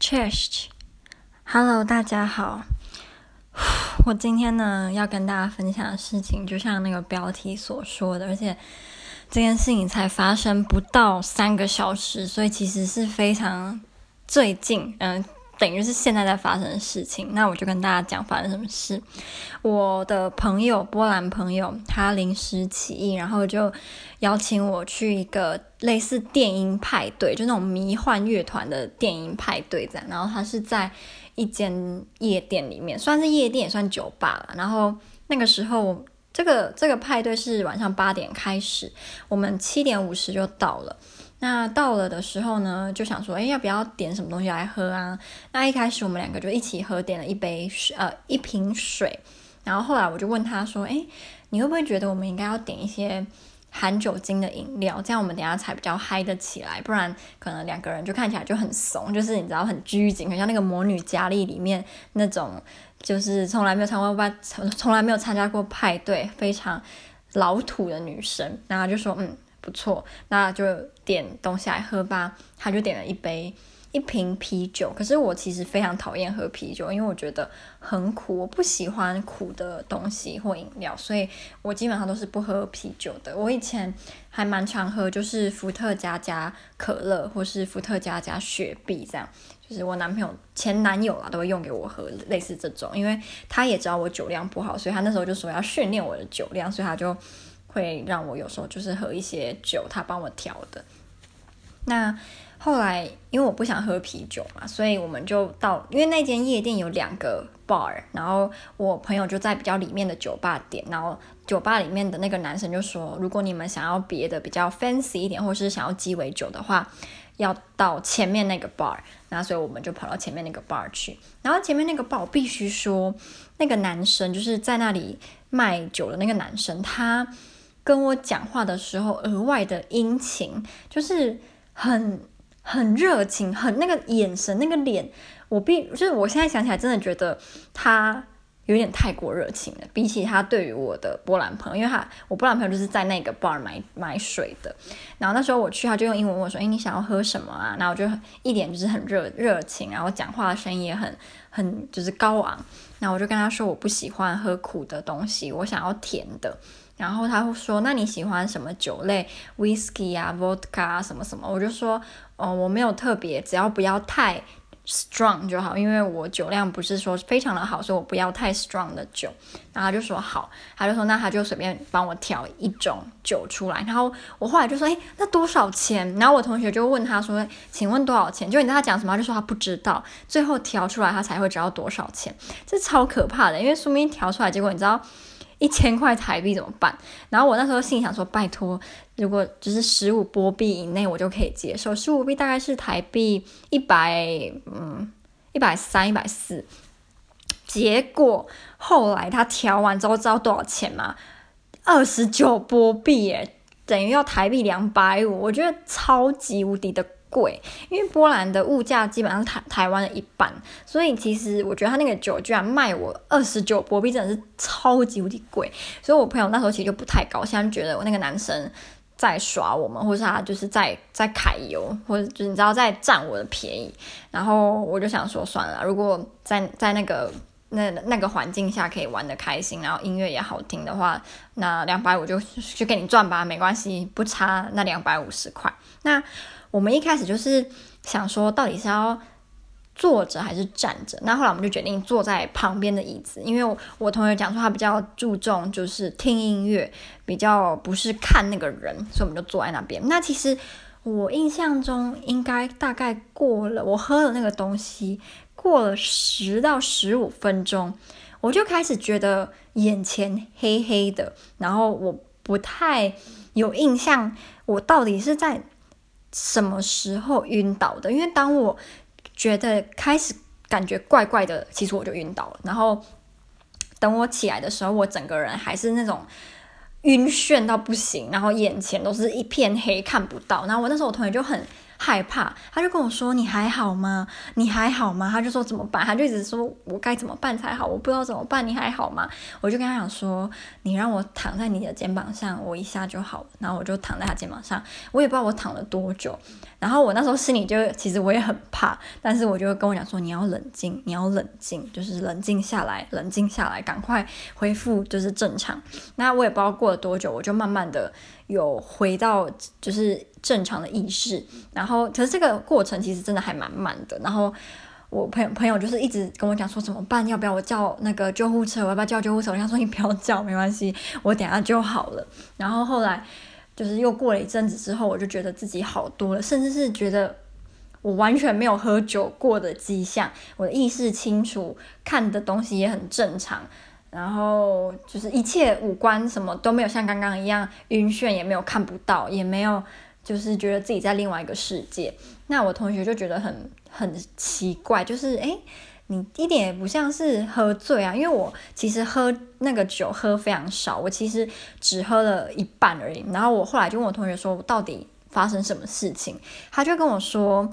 Cherish，hello 大家好。我今天呢要跟大家分享的事情，就像那个标题所说的，而且这件事情才发生不到三个小时，所以其实是非常最近，嗯。等于是现在在发生的事情，那我就跟大家讲发生什么事。我的朋友，波兰朋友，他临时起意，然后就邀请我去一个类似电音派对，就那种迷幻乐团的电音派对这样。然后他是在一间夜店里面，算是夜店也算酒吧了。然后那个时候，这个这个派对是晚上八点开始，我们七点五十就到了。那到了的时候呢，就想说，哎，要不要点什么东西来喝啊？那一开始我们两个就一起喝，点了一杯水，呃，一瓶水。然后后来我就问他说，哎，你会不会觉得我们应该要点一些含酒精的饮料，这样我们等下才比较嗨得起来？不然可能两个人就看起来就很怂，就是你知道很拘谨，很像那个魔女佳丽里面那种，就是从来没有参加过从从来没有参加过派对，非常老土的女生。然后就说，嗯。不错，那就点东西来喝吧。他就点了一杯一瓶啤酒，可是我其实非常讨厌喝啤酒，因为我觉得很苦，我不喜欢苦的东西或饮料，所以我基本上都是不喝啤酒的。我以前还蛮常喝，就是伏特加加可乐，或是伏特加加雪碧这样。就是我男朋友前男友啊，都会用给我喝类似这种，因为他也知道我酒量不好，所以他那时候就说要训练我的酒量，所以他就。会让我有时候就是喝一些酒，他帮我调的。那后来因为我不想喝啤酒嘛，所以我们就到，因为那间夜店有两个 bar，然后我朋友就在比较里面的酒吧点，然后酒吧里面的那个男生就说，如果你们想要别的比较 fancy 一点，或是想要鸡尾酒的话，要到前面那个 bar。那所以我们就跑到前面那个 bar 去，然后前面那个 bar 我必须说，那个男生就是在那里卖酒的那个男生，他。跟我讲话的时候，额外的殷勤，就是很很热情，很那个眼神，那个脸，我必就是我现在想起来，真的觉得他有点太过热情了。比起他对于我的波兰朋友，因为他我波兰朋友就是在那个 bar 买买水的，然后那时候我去，他就用英文问我说：“哎，你想要喝什么啊？”然后我就一点就是很热热情，然后讲话的声音也很很就是高昂。那我就跟他说：“我不喜欢喝苦的东西，我想要甜的。”然后他会说：“那你喜欢什么酒类？Whisky 啊，Vodka 啊，什么什么？”我就说：“哦，我没有特别，只要不要太 strong 就好，因为我酒量不是说非常的好，所以我不要太 strong 的酒。”然后他就说：“好。”他就说：“那他就随便帮我调一种酒出来。”然后我后来就说：“诶，那多少钱？”然后我同学就问他说：“请问多少钱？”就你知道他讲什么？他就说他不知道。最后调出来他才会知道多少钱，这超可怕的，因为说明调出来结果你知道。一千块台币怎么办？然后我那时候心想说，拜托，如果只是十五波币以内，我就可以接受。十五币大概是台币一百，嗯，一百三、一百四。结果后来他调完之后，知道多少钱吗？二十九波币，耶，等于要台币两百五。我觉得超级无敌的贵，因为波兰的物价基本上是台台湾的一半，所以其实我觉得他那个酒居然卖我二十九波币，真的是超级无敌贵。所以我朋友那时候其实就不太高兴，觉得我那个男生在耍我们，或是他就是在在揩油，或者就你知道在占我的便宜。然后我就想说算了，如果在在那个那那个环境下可以玩得开心，然后音乐也好听的话，那两百五就就给你赚吧，没关系，不差那两百五十块。那我们一开始就是想说，到底是要坐着还是站着？那后来我们就决定坐在旁边的椅子，因为我，我同学讲说他比较注重就是听音乐，比较不是看那个人，所以我们就坐在那边。那其实我印象中应该大概过了我喝了那个东西，过了十到十五分钟，我就开始觉得眼前黑黑的，然后我不太有印象，我到底是在。什么时候晕倒的？因为当我觉得开始感觉怪怪的，其实我就晕倒了。然后等我起来的时候，我整个人还是那种晕眩到不行，然后眼前都是一片黑，看不到。然后我那时候我同学就很害怕，他就跟我说：“你还好吗？你还好吗？”他就说：“怎么办？”他就一直说：“我该怎么办才好？我不知道怎么办。”你还好吗？我就跟他讲说：“你让我躺在你的肩膀上，我一下就好。”然后我就躺在他肩膀上，我也不知道我躺了多久。然后我那时候心里就其实我也很怕，但是我就跟我讲说：“你要冷静，你要冷静，就是冷静下来，冷静下来，赶快恢复就是正常。”那我也不知道过了多久，我就慢慢的有回到就是正常的意识。然后可是这个过程其实真的还蛮慢的。然后我朋友朋友就是一直跟我讲说怎么办？要不要我叫那个救护车？我要不要叫救护车？我想说你不要叫，没关系，我等下就好了。然后后来。就是又过了一阵子之后，我就觉得自己好多了，甚至是觉得我完全没有喝酒过的迹象，我的意识清楚，看的东西也很正常，然后就是一切五官什么都没有像刚刚一样晕眩，也没有看不到，也没有就是觉得自己在另外一个世界。那我同学就觉得很很奇怪，就是诶。你一点也不像是喝醉啊，因为我其实喝那个酒喝非常少，我其实只喝了一半而已。然后我后来就问我同学说，到底发生什么事情？他就跟我说，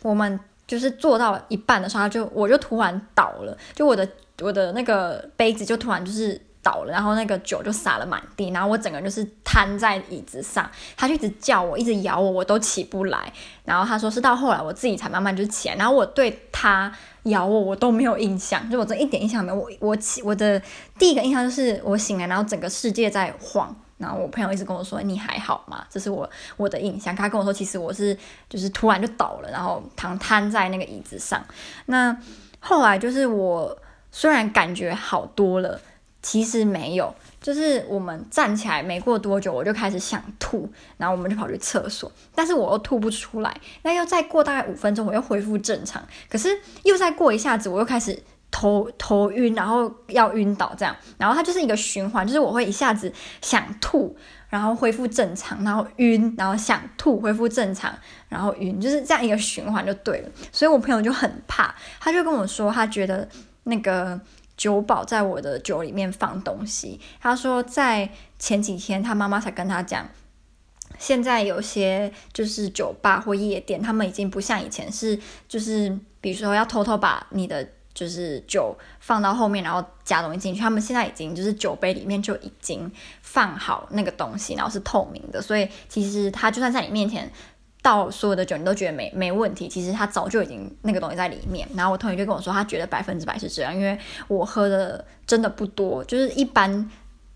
我们就是做到一半的时候，他就我就突然倒了，就我的我的那个杯子就突然就是。倒了，然后那个酒就洒了满地，然后我整个人就是瘫在椅子上，他就一直叫我，一直咬我，我都起不来。然后他说是到后来我自己才慢慢就起来，然后我对他咬我，我都没有印象，就我这一点印象没有。我我起我的第一个印象就是我醒来，然后整个世界在晃，然后我朋友一直跟我说你还好吗？这是我我的印象。他跟我说其实我是就是突然就倒了，然后躺瘫在那个椅子上。那后来就是我虽然感觉好多了。其实没有，就是我们站起来没过多久，我就开始想吐，然后我们就跑去厕所，但是我又吐不出来。那又再过大概五分钟，我又恢复正常。可是又再过一下子，我又开始头头晕，然后要晕倒这样。然后它就是一个循环，就是我会一下子想吐，然后恢复正常，然后晕，然后想吐，恢复正常，然后晕，就是这样一个循环就对了。所以我朋友就很怕，他就跟我说，他觉得那个。酒保在我的酒里面放东西。他说，在前几天，他妈妈才跟他讲，现在有些就是酒吧或夜店，他们已经不像以前是，就是比如说要偷偷把你的就是酒放到后面，然后加东西进去。他们现在已经就是酒杯里面就已经放好那个东西，然后是透明的，所以其实他就算在你面前。倒所有的酒，你都觉得没没问题。其实他早就已经那个东西在里面。然后我同学就跟我说，他觉得百分之百是这样，因为我喝的真的不多，就是一般，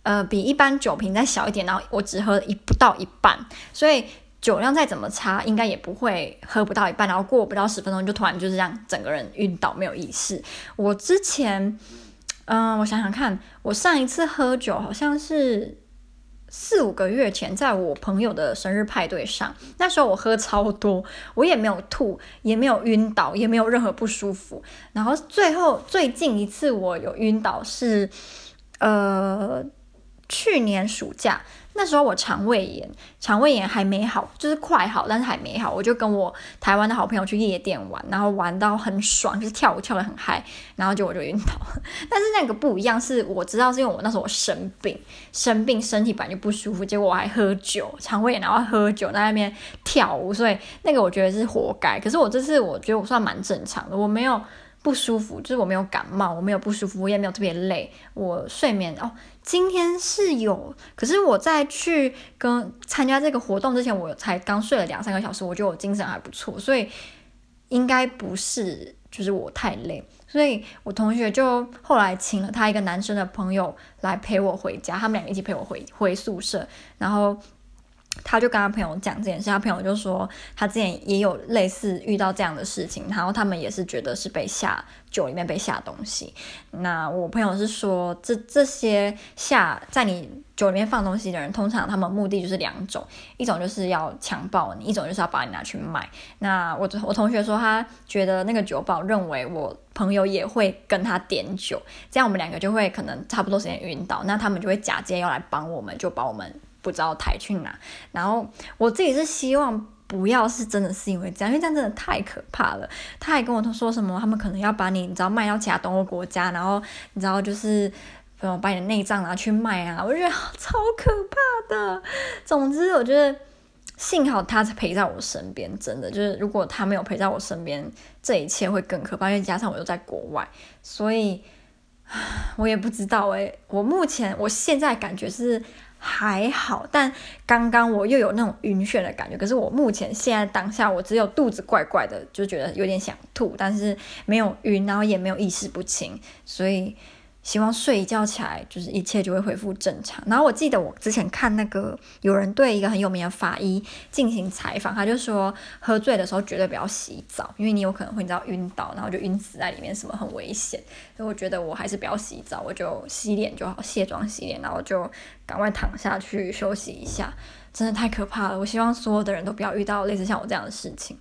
呃，比一般酒瓶再小一点。然后我只喝一不到一半，所以酒量再怎么差，应该也不会喝不到一半。然后过不到十分钟就突然就是这样，整个人晕倒，没有意识。我之前，嗯、我想想看，我上一次喝酒好像是。四五个月前，在我朋友的生日派对上，那时候我喝超多，我也没有吐，也没有晕倒，也没有任何不舒服。然后最后最近一次我有晕倒是，呃，去年暑假。那时候我肠胃炎，肠胃炎还没好，就是快好，但是还没好。我就跟我台湾的好朋友去夜店玩，然后玩到很爽，就是跳舞跳得很嗨，然后就我就晕倒。但是那个不一样，是我知道是因为我那时候我生病，生病身体本来就不舒服，结果我还喝酒，肠胃炎然后喝酒在那边跳舞，所以那个我觉得是活该。可是我这次我觉得我算蛮正常的，我没有。不舒服，就是我没有感冒，我没有不舒服，我也没有特别累，我睡眠哦，今天是有，可是我在去跟参加这个活动之前，我才刚睡了两三个小时，我觉得我精神还不错，所以应该不是，就是我太累，所以我同学就后来请了他一个男生的朋友来陪我回家，他们两个一起陪我回回宿舍，然后。他就跟他朋友讲这件事，他朋友就说他之前也有类似遇到这样的事情，然后他们也是觉得是被下酒里面被下东西。那我朋友是说，这这些下在你酒里面放东西的人，通常他们目的就是两种，一种就是要强暴你，一种就是要把你拿去卖。那我我同学说，他觉得那个酒保认为我朋友也会跟他点酒，这样我们两个就会可能差不多时间晕倒，那他们就会假借要来帮我们，就把我们。不知道抬去哪，然后我自己是希望不要是真的是因为这样，因为这样真的太可怕了。他还跟我说什么，他们可能要把你，你知道卖到其他东欧国家，然后你知道就是，呃，把你的内脏拿去卖啊，我觉得超可怕的。总之，我觉得幸好他陪在我身边，真的就是如果他没有陪在我身边，这一切会更可怕。因为加上我又在国外，所以我也不知道诶，我目前我现在感觉是还好，但刚刚我又有那种晕眩的感觉。可是我目前现在当下，我只有肚子怪怪的，就觉得有点想吐，但是没有晕，然后也没有意识不清，所以。希望睡一觉起来，就是一切就会恢复正常。然后我记得我之前看那个有人对一个很有名的法医进行采访，他就说喝醉的时候绝对不要洗澡，因为你有可能会你知道晕倒，然后就晕死在里面，什么很危险。所以我觉得我还是不要洗澡，我就洗脸就好，卸妆洗脸，然后就赶快躺下去休息一下。真的太可怕了，我希望所有的人都不要遇到类似像我这样的事情。